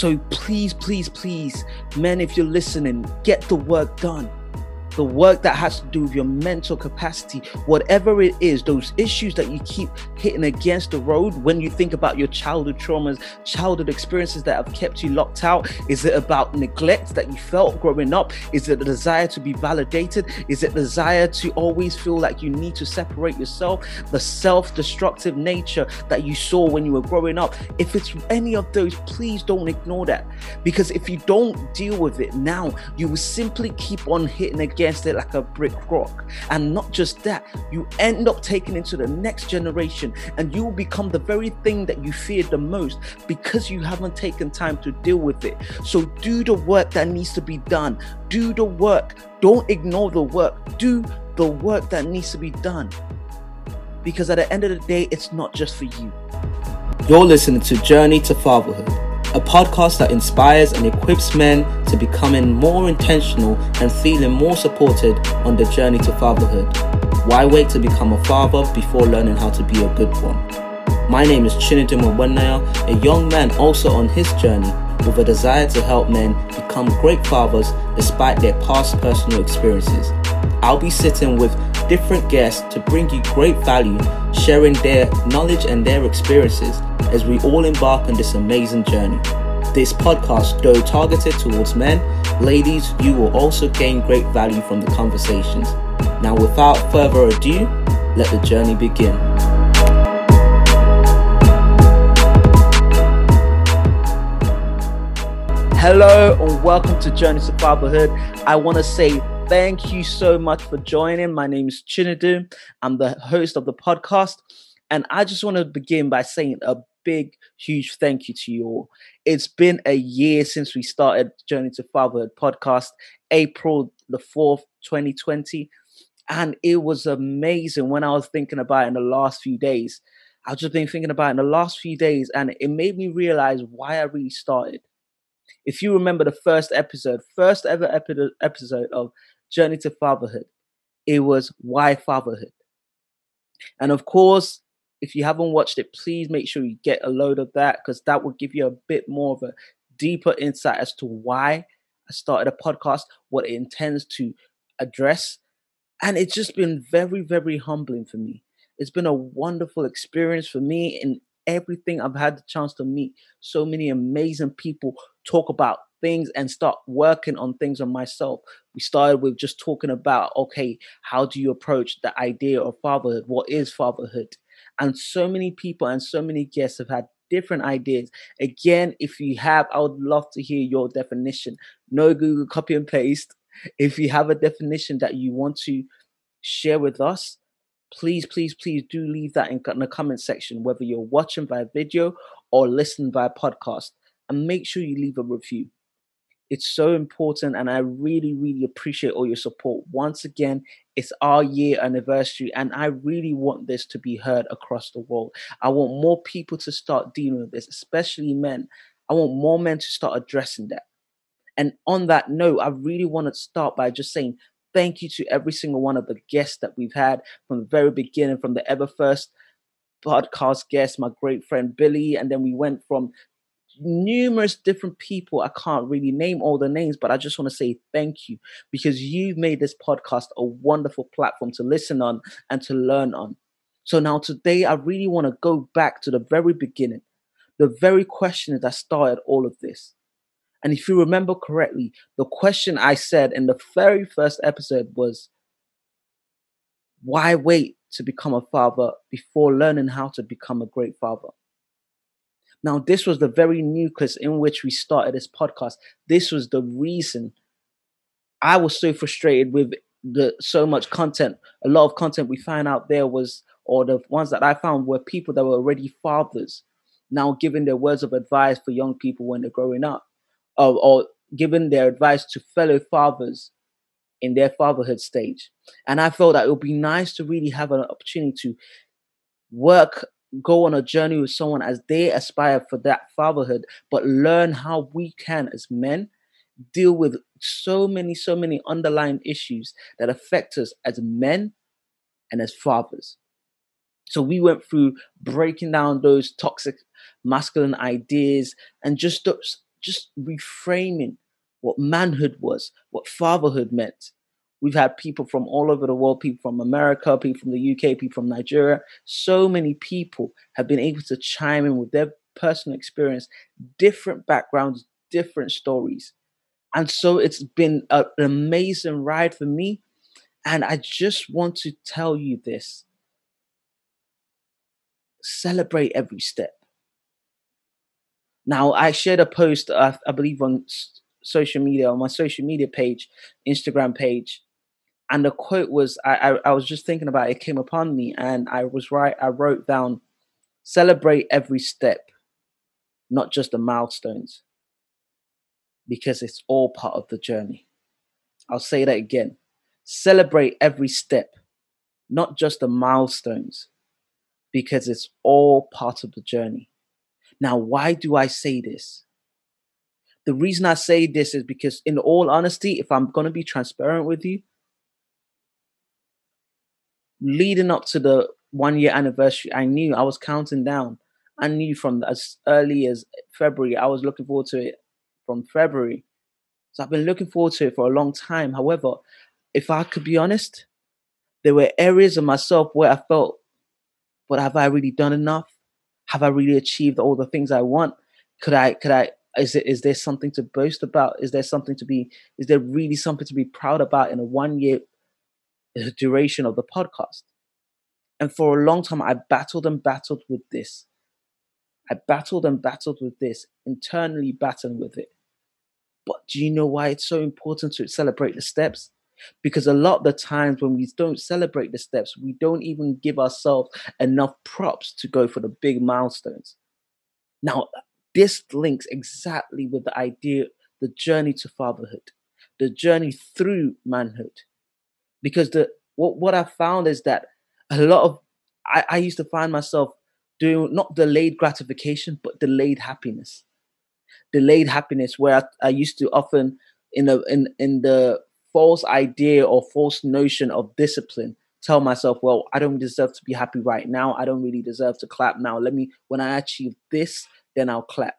So please, please, please, men, if you're listening, get the work done the work that has to do with your mental capacity, whatever it is, those issues that you keep hitting against the road when you think about your childhood traumas, childhood experiences that have kept you locked out. Is it about neglect that you felt growing up? Is it the desire to be validated? Is it the desire to always feel like you need to separate yourself? The self destructive nature that you saw when you were growing up? If it's any of those, please don't ignore that. Because if you don't deal with it now, you will simply keep on hitting again against it like a brick rock. And not just that, you end up taking into the next generation and you will become the very thing that you feared the most because you haven't taken time to deal with it. So do the work that needs to be done. Do the work. Don't ignore the work. Do the work that needs to be done. Because at the end of the day, it's not just for you. You're listening to Journey to Fatherhood a podcast that inspires and equips men to becoming more intentional and feeling more supported on the journey to fatherhood. Why wait to become a father before learning how to be a good one? My name is Chinedum Mwenaya, a young man also on his journey with a desire to help men become great fathers despite their past personal experiences. I'll be sitting with different guests to bring you great value, sharing their knowledge and their experiences as we all embark on this amazing journey. This podcast, though targeted towards men, ladies, you will also gain great value from the conversations. Now, without further ado, let the journey begin. Hello and welcome to Journey to Fatherhood. I want to say thank you so much for joining. My name is Chinedu. I'm the host of the podcast. And I just want to begin by saying a big, huge thank you to you all. It's been a year since we started Journey to Fatherhood podcast, April the 4th, 2020. And it was amazing when I was thinking about it in the last few days. I've just been thinking about it in the last few days, and it made me realize why I really started. If you remember the first episode, first ever episode of Journey to Fatherhood, it was why fatherhood. And of course, if you haven't watched it, please make sure you get a load of that because that will give you a bit more of a deeper insight as to why I started a podcast, what it intends to address. And it's just been very, very humbling for me. It's been a wonderful experience for me in everything. I've had the chance to meet so many amazing people, talk about things and start working on things on myself. We started with just talking about okay, how do you approach the idea of fatherhood? What is fatherhood? And so many people and so many guests have had different ideas. Again, if you have, I would love to hear your definition. No Google copy and paste. If you have a definition that you want to share with us, please, please, please do leave that in, the comment section, whether you're watching via video or listening via podcast. And make sure you leave a review. It's so important, and I really, really appreciate all your support. Once again, it's our year anniversary, and I really want this to be heard across the world. I want more people to start dealing with this, especially men. I want more men to start addressing that. And on that note, I really want to start by just saying thank you to every single one of the guests that we've had from the very beginning, from the ever first podcast guest, my great friend Billy, and then we went from numerous different people. I can't really name all the names, but I just want to say thank you because you've made this podcast a wonderful platform to listen on and to learn on. So now today, I really want to go back to the very beginning, the very question that started all of this. And if you remember correctly, the question I said in the very first episode was, why wait to become a father before learning how to become a great father? Now, this was the very nucleus in which we started this podcast. This was the reason I was so frustrated with the so much content. A lot of content we found out there was, or the ones that I found were people that were already fathers, now giving their words of advice for young people when they're growing up, or, or giving their advice to fellow fathers in their fatherhood stage. And I felt that it would be nice to really have an opportunity to work go on a journey with someone as they aspire for that fatherhood, but learn how we can, as men, deal with so many, so many underlying issues that affect us as men and as fathers. So we went through breaking down those toxic masculine ideas and just just reframing what manhood was, what fatherhood meant. We've had people from all over the world, people from America, people from the UK, people from Nigeria. So many people have been able to chime in with their personal experience, different backgrounds, different stories. And so it's been a, an amazing ride for me. And I just want to tell you this celebrate every step. Now, I shared a post, uh, I believe, on social media, on my social media page, Instagram page, and the quote was I, I, I was just thinking about it, it came upon me, and I was right. I wrote down, celebrate every step, not just the milestones, because it's all part of the journey. I'll say that again. Celebrate every step, not just the milestones, because it's all part of the journey. Now, why do I say this? The reason I say this is because, in all honesty, if I'm going to be transparent with you, leading up to the one year anniversary, I knew I was counting down. I knew from as early as February, I was looking forward to it from February. So I've been looking forward to it for a long time. However, if I could be honest, there were areas of myself where I felt, but have I really done enough? Have I really achieved all the things I want? Could I, could I, is it, is there something to boast about? Is there something to be, is there really something to be proud about in a one year uh, duration of the podcast? And for a long time, I battled and battled with this. I battled and battled with this, internally battling with it. But do you know why it's so important to celebrate the steps? Because a lot of the times when we don't celebrate the steps, we don't even give ourselves enough props to go for the big milestones. Now, this links exactly with the idea, the journey to fatherhood, the journey through manhood. Because the what, what I found is that a lot of I, I used to find myself doing not delayed gratification, but delayed happiness. Delayed happiness, where I, I used to often in the in in the false idea or false notion of discipline tell myself, well, I don't deserve to be happy right now. I don't really deserve to clap now. Let me, when I achieve this, then I'll clap.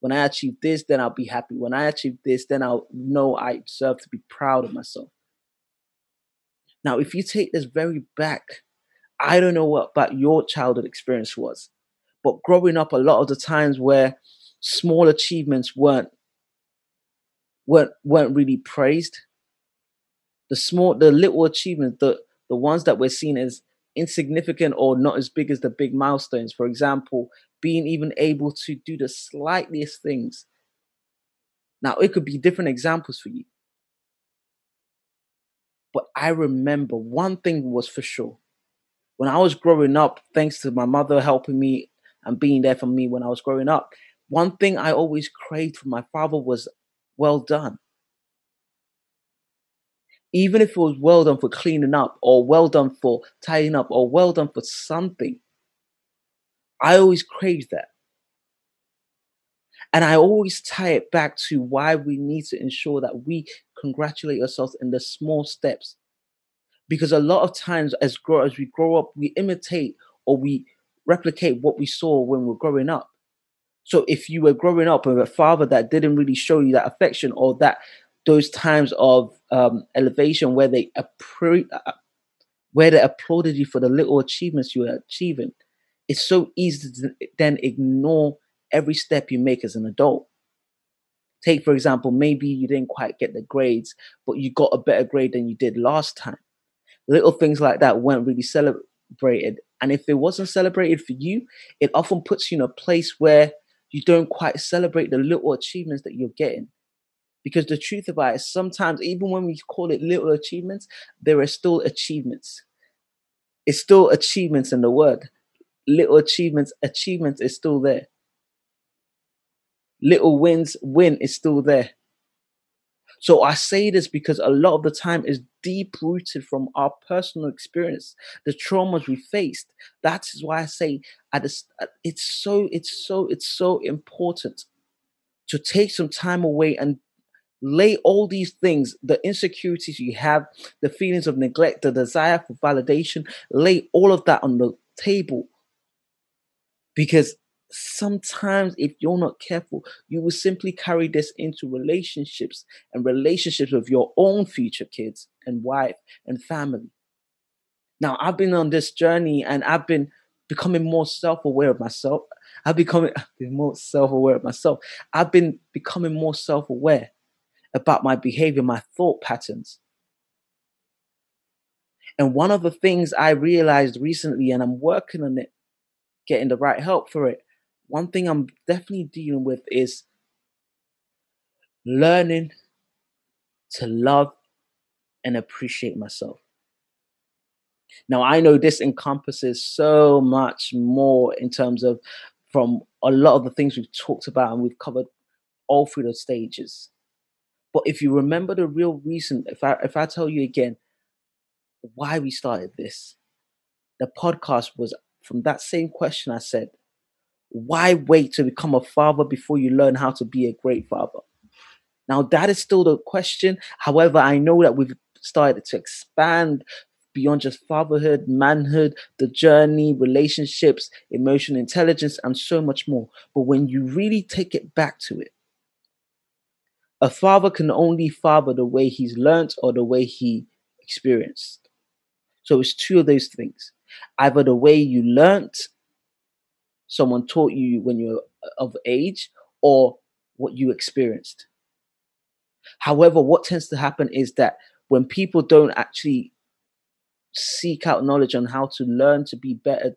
When I achieve this, then I'll be happy. When I achieve this, then I'll know I deserve to be proud of myself. Now, if you take this very back, I don't know what about your childhood experience was, but growing up, a lot of the times where small achievements weren't weren't weren't really praised, the small, the little achievements, the the ones that we're seen as insignificant or not as big as the big milestones. For example, being even able to do the slightest things. Now, it could be different examples for you. But I remember one thing was for sure. When I was growing up, thanks to my mother helping me and being there for me when I was growing up, one thing I always craved from my father was well done even if it was well done for cleaning up or well done for tidying up or well done for something, I always craved that. And I always tie it back to why we need to ensure that we congratulate ourselves in the small steps. Because a lot of times as grow as we grow up, we imitate or we replicate what we saw when we are growing up. So if you were growing up with a father that didn't really show you that affection or that those times of um, elevation where they appre- uh, where they applauded you for the little achievements you were achieving, it's so easy to then ignore every step you make as an adult. Take, for example, maybe you didn't quite get the grades, but you got a better grade than you did last time. Little things like that weren't really celebrated. And if it wasn't celebrated for you, it often puts you in a place where you don't quite celebrate the little achievements that you're getting. Because the truth about it, sometimes even when we call it little achievements, there are still achievements. It's still achievements in the word. Little achievements, achievements is still there. Little wins, win is still there. So I say this because a lot of the time is deep rooted from our personal experience, the traumas we faced. That is why I say at this, it's so, it's so, it's so important to take some time away and lay all these things, the insecurities you have, the feelings of neglect, the desire for validation, lay all of that on the table. Because sometimes if you're not careful you will simply carry this into relationships and relationships with your own future kids and wife and family. Now i've been on this journey and i've been becoming more self-aware of myself. I've become more self-aware of myself. I've been becoming more self-aware about my behavior my thought patterns. And one of the things i realized recently and i'm working on it getting the right help for it one thing I'm definitely dealing with is learning to love and appreciate myself. Now, I know this encompasses so much more in terms of from a lot of the things we've talked about and we've covered all through the stages. But if you remember the real reason, if I if I tell you again why we started this, the podcast was from that same question I said, why wait to become a father before you learn how to be a great father? Now, that is still the question. However, I know that we've started to expand beyond just fatherhood, manhood, the journey, relationships, emotional intelligence, and so much more. But when you really take it back to it, a father can only father the way he's learnt or the way he experienced. So it's two of those things either the way you learnt someone taught you when you were uh, of age or what you experienced. However, what tends to happen is that when people don't actually seek out knowledge on how to learn to be better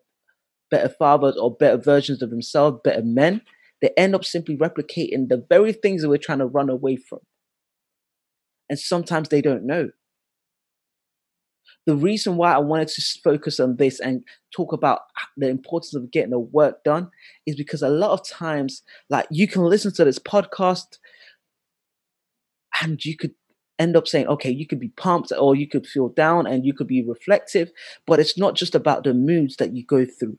better fathers or better versions of themselves, better men, they end up simply replicating the very things that we're trying to run away from. And sometimes they don't know the reason why I wanted to focus on this and talk about the importance of getting the work done is because a lot of times, like you can listen to this podcast and you could end up saying, okay, you could be pumped or you could feel down and you could be reflective, but it's not just about the moods that you go through.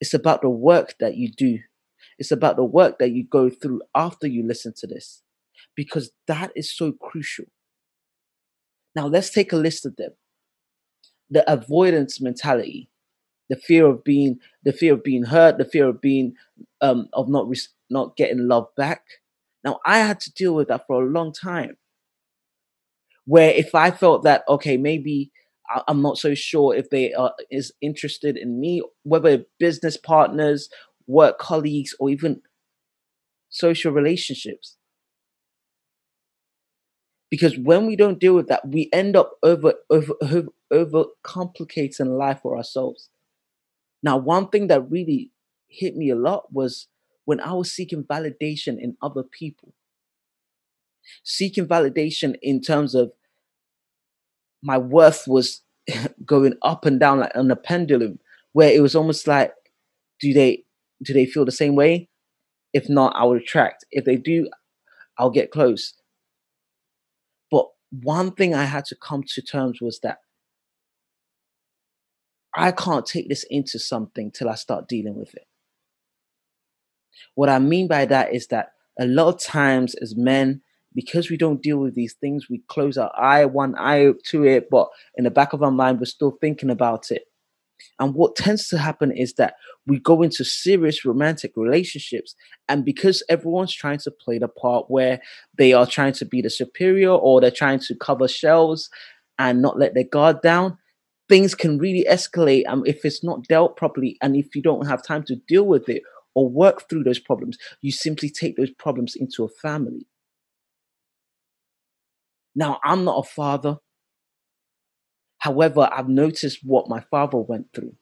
It's about the work that you do. It's about the work that you go through after you listen to this because that is so crucial. Now let's take a list of them. The avoidance mentality, the fear of being, the fear of being hurt, the fear of being, um, of not not getting love back. Now I had to deal with that for a long time. Where if I felt that okay, maybe I'm not so sure if they are is interested in me, whether business partners, work colleagues, or even social relationships because when we don't deal with that we end up over over over, over complicating life for ourselves. Now one thing that really hit me a lot was when i was seeking validation in other people. Seeking validation in terms of my worth was going up and down like on a pendulum where it was almost like do they do they feel the same way? If not i'll attract. if they do i'll get close one thing I had to come to terms was that I can't take this into something till I start dealing with it. What I mean by that is that a lot of times as men, because we don't deal with these things, we close our eye, one eye to it, but in the back of our mind, we're still thinking about it. And what tends to happen is that we go into serious romantic relationships. And because everyone's trying to play the part where they are trying to be the superior or they're trying to cover shells and not let their guard down, things can really escalate um, if it's not dealt properly. And if you don't have time to deal with it or work through those problems, you simply take those problems into a family. Now, I'm not a father. However, I've noticed what my father went through.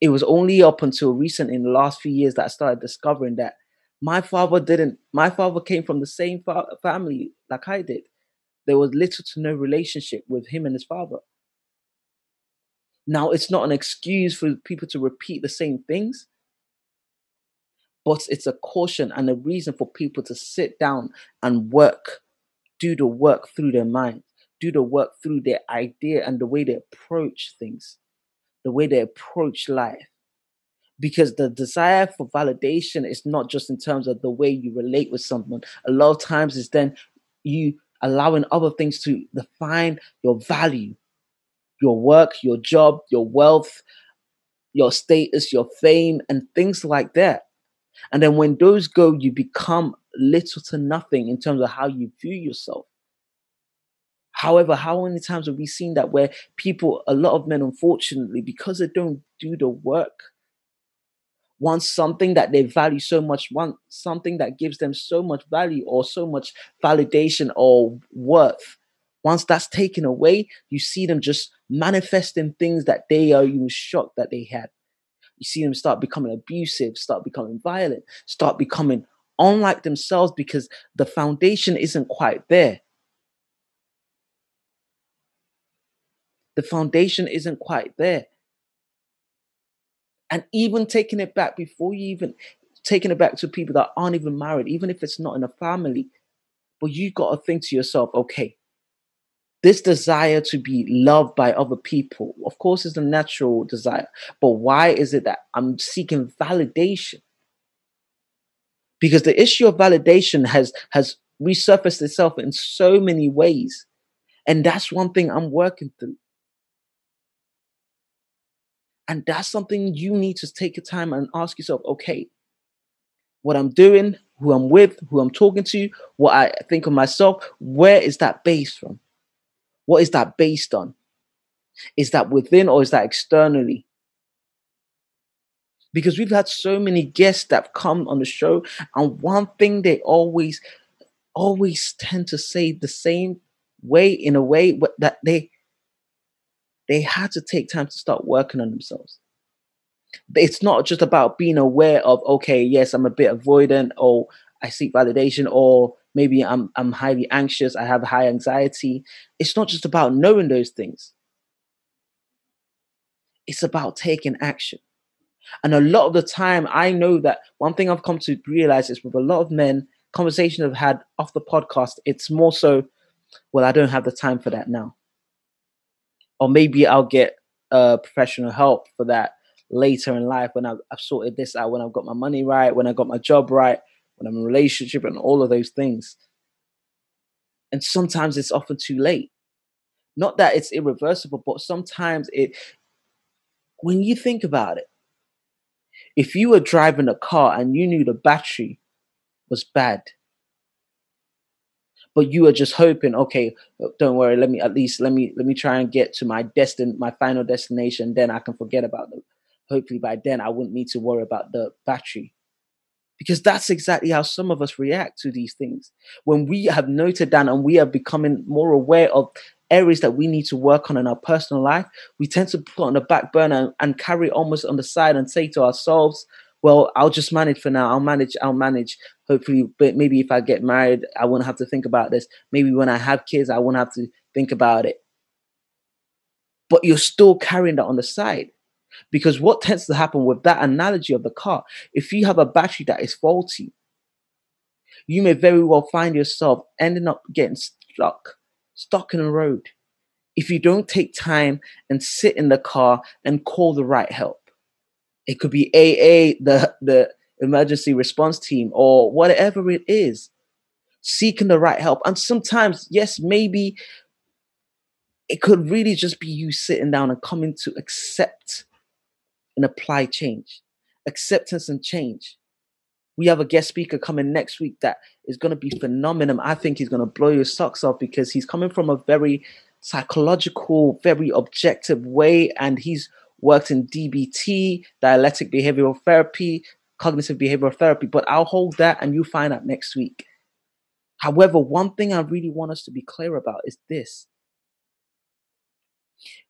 It was only up until recent in the last few years that I started discovering that my father didn't, my father came from the same fa- family like I did. There was little to no relationship with him and his father. Now, it's not an excuse for people to repeat the same things, but it's a caution and a reason for people to sit down and work, do the work through their mind do the work through their idea and the way they approach things, the way they approach life. Because the desire for validation is not just in terms of the way you relate with someone. A lot of times it's then you allowing other things to define your value, your work, your job, your wealth, your status, your fame, and things like that. And then when those go, you become little to nothing in terms of how you view yourself. However, how many times have we seen that where people, a lot of men, unfortunately, because they don't do the work, want something that they value so much, want something that gives them so much value or so much validation or worth. Once that's taken away, you see them just manifesting things that they are even shocked that they had. You see them start becoming abusive, start becoming violent, start becoming unlike themselves because the foundation isn't quite there. The foundation isn't quite there. And even taking it back before you even taking it back to people that aren't even married, even if it's not in a family, but you got to think to yourself, okay, this desire to be loved by other people, of course, is a natural desire. But why is it that I'm seeking validation? Because the issue of validation has has resurfaced itself in so many ways. And that's one thing I'm working through. And that's something you need to take your time and ask yourself okay, what I'm doing, who I'm with, who I'm talking to, what I think of myself, where is that based from? What is that based on? Is that within or is that externally? Because we've had so many guests that come on the show, and one thing they always, always tend to say the same way in a way that they they had to take time to start working on themselves. It's not just about being aware of, okay, yes, I'm a bit avoidant, or I seek validation, or maybe I'm I'm highly anxious, I have high anxiety. It's not just about knowing those things. It's about taking action. And a lot of the time, I know that one thing I've come to realize is with a lot of men, conversations I've had off the podcast, it's more so, well, I don't have the time for that now or maybe I'll get uh, professional help for that later in life when I've, I've sorted this out, when I've got my money right, when I got my job right, when I'm in a relationship, and all of those things. And sometimes it's often too late. Not that it's irreversible, but sometimes it, when you think about it, if you were driving a car and you knew the battery was bad, but you are just hoping okay uh, don't worry let me at least let me let me try and get to my destin my final destination then i can forget about them hopefully by then i wouldn't need to worry about the battery because that's exactly how some of us react to these things when we have noted down and we are becoming more aware of areas that we need to work on in our personal life we tend to put on the back burner and carry almost on the side and say to ourselves well, I'll just manage for now. I'll manage. I'll manage. Hopefully, but maybe if I get married, I won't have to think about this. Maybe when I have kids, I won't have to think about it. But you're still carrying that on the side. Because what tends to happen with that analogy of the car, if you have a battery that is faulty, you may very well find yourself ending up getting stuck, stuck in a road. If you don't take time and sit in the car and call the right help. It could be AA, the the emergency response team, or whatever it is. Seeking the right help. And sometimes, yes, maybe it could really just be you sitting down and coming to accept and apply change. Acceptance and change. We have a guest speaker coming next week that is going to be phenomenal. I think he's going to blow your socks off because he's coming from a very psychological, very objective way, and he's worked in DBT, dialectic behavioral therapy, cognitive behavioral therapy, but I'll hold that and you find out next week. However, one thing I really want us to be clear about is this.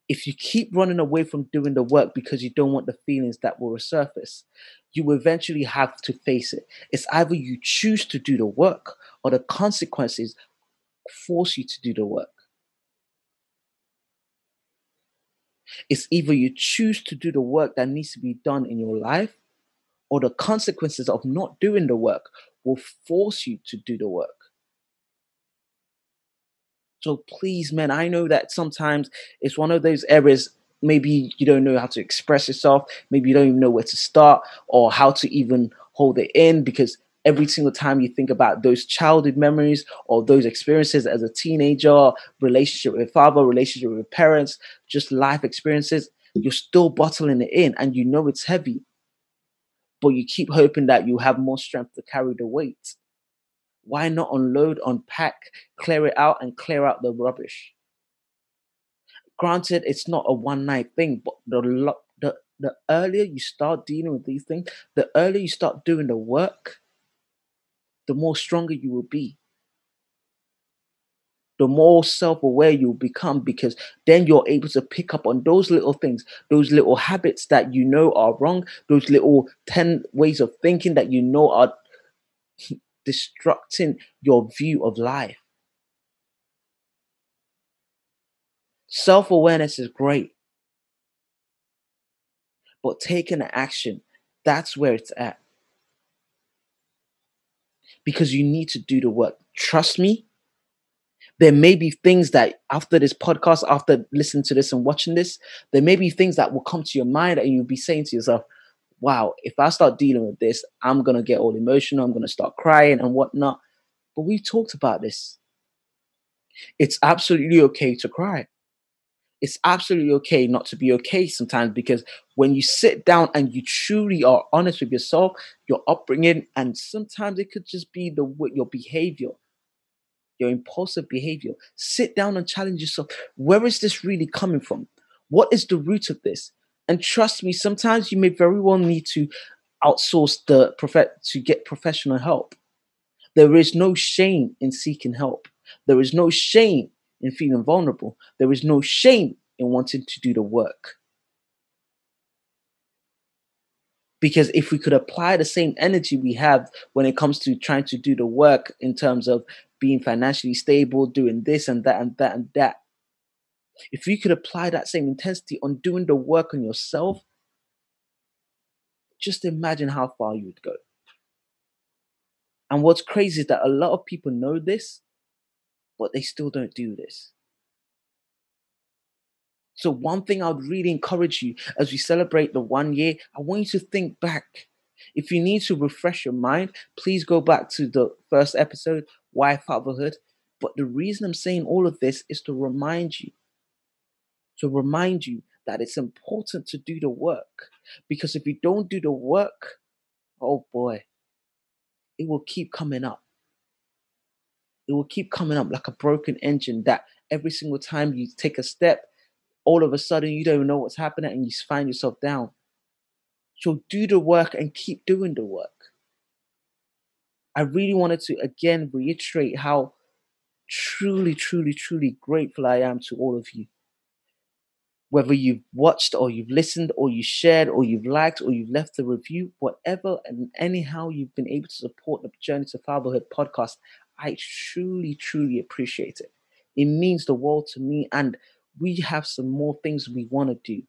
If you keep running away from doing the work because you don't want the feelings that will resurface, you eventually have to face it. It's either you choose to do the work or the consequences force you to do the work. It's either you choose to do the work that needs to be done in your life, or the consequences of not doing the work will force you to do the work. So please, man, I know that sometimes it's one of those areas. Maybe you don't know how to express yourself. Maybe you don't even know where to start or how to even hold it in because every single time you think about those childhood memories or those experiences as a teenager, relationship with father, relationship with parents, just life experiences, you're still bottling it in and you know it's heavy, but you keep hoping that you have more strength to carry the weight. Why not unload, unpack, clear it out, and clear out the rubbish? Granted, it's not a one night thing, but the, the, the earlier you start dealing with these things, the earlier you start doing the work, the more stronger you will be the more self aware you'll become because then you're able to pick up on those little things, those little habits that you know are wrong, those little 10 ways of thinking that you know are destructing your view of life. Self awareness is great, but taking action, that's where it's at. Because you need to do the work. Trust me, there may be things that after this podcast, after listening to this and watching this, there may be things that will come to your mind and you'll be saying to yourself, wow, if I start dealing with this, I'm going to get all emotional. I'm going to start crying and whatnot. But we've talked about this. It's absolutely okay to cry. It's absolutely okay not to be okay sometimes because when you sit down and you truly are honest with yourself, your upbringing, and sometimes it could just be the your behavior your impulsive behavior. Sit down and challenge yourself. Where is this really coming from? What is the root of this? And trust me, sometimes you may very well need to outsource the prof- to get professional help. There is no shame in seeking help. There is no shame in feeling vulnerable. There is no shame in wanting to do the work. Because if we could apply the same energy we have when it comes to trying to do the work in terms of being financially stable, doing this and that and that and that. If you could apply that same intensity on doing the work on yourself, just imagine how far you would go. And what's crazy is that a lot of people know this, but they still don't do this. So, one thing I would really encourage you as we celebrate the one year, I want you to think back. If you need to refresh your mind, please go back to the first episode why fatherhood. But the reason I'm saying all of this is to remind you, to remind you that it's important to do the work. Because if you don't do the work, oh boy, it will keep coming up. It will keep coming up like a broken engine that every single time you take a step, all of a sudden you don't know what's happening and you find yourself down. So do the work and keep doing the work. I really wanted to again reiterate how truly, truly, truly grateful I am to all of you. Whether you've watched or you've listened or you shared or you've liked or you've left a review, whatever and anyhow you've been able to support the Journey to Fatherhood podcast, I truly, truly appreciate it. It means the world to me, and we have some more things we want to do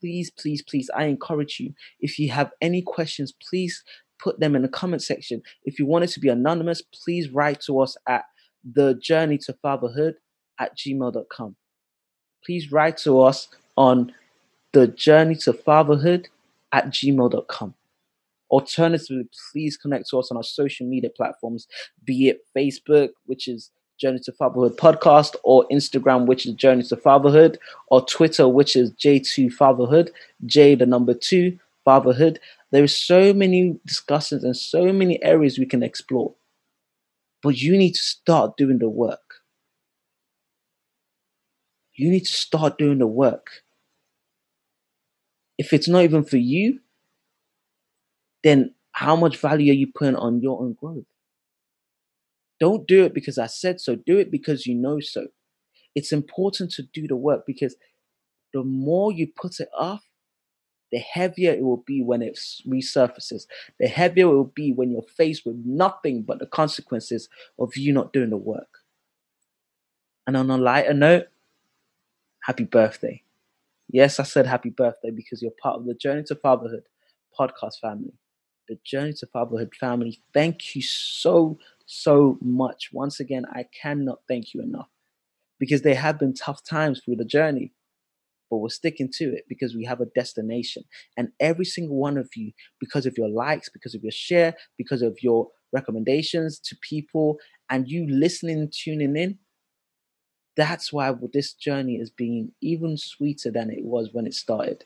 please, please, please, I encourage you. If you have any questions, please put them in the comment section. If you want it to be anonymous, please write to us at the journey to fatherhood at gmail.com. Please write to us on the journey to fatherhood at gmail.com. Alternatively, please connect to us on our social media platforms, be it Facebook, which is Journey to Fatherhood Podcast, or Instagram, which is Journey to Fatherhood, or Twitter, which is J2 Fatherhood, J the number two, Fatherhood. There are so many discussions and so many areas we can explore. But you need to start doing the work. You need to start doing the work. If it's not even for you, then how much value are you putting on your own growth? Don't do it because I said so. Do it because you know so. It's important to do the work because the more you put it off, the heavier it will be when it resurfaces. The heavier it will be when you're faced with nothing but the consequences of you not doing the work. And on a lighter note, happy birthday. Yes, I said happy birthday because you're part of the Journey to Fatherhood podcast family. The Journey to Fatherhood family. Thank you so, so much. Once again, I cannot thank you enough because there have been tough times through the journey but we're sticking to it because we have a destination. And every single one of you, because of your likes, because of your share, because of your recommendations to people, and you listening, tuning in, that's why this journey is being even sweeter than it was when it started.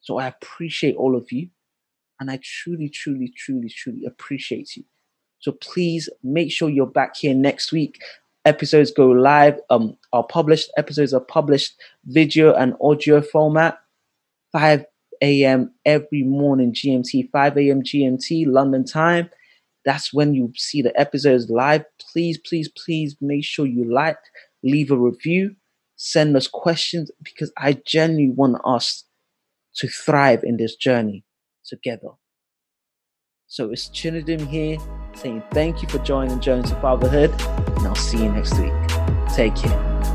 So I appreciate all of you. And I truly, truly, truly, truly appreciate you. So please make sure you're back here next week. Episodes go live, um, are published, episodes are published video and audio format, 5 a.m. every morning GMT, 5 a.m. GMT, London time. That's when you see the episodes live. Please, please, please make sure you like, leave a review, send us questions because I genuinely want us to thrive in this journey together. So it's Chinedum here saying thank you for joining Journey to Fatherhood, and I'll see you next week. Take care.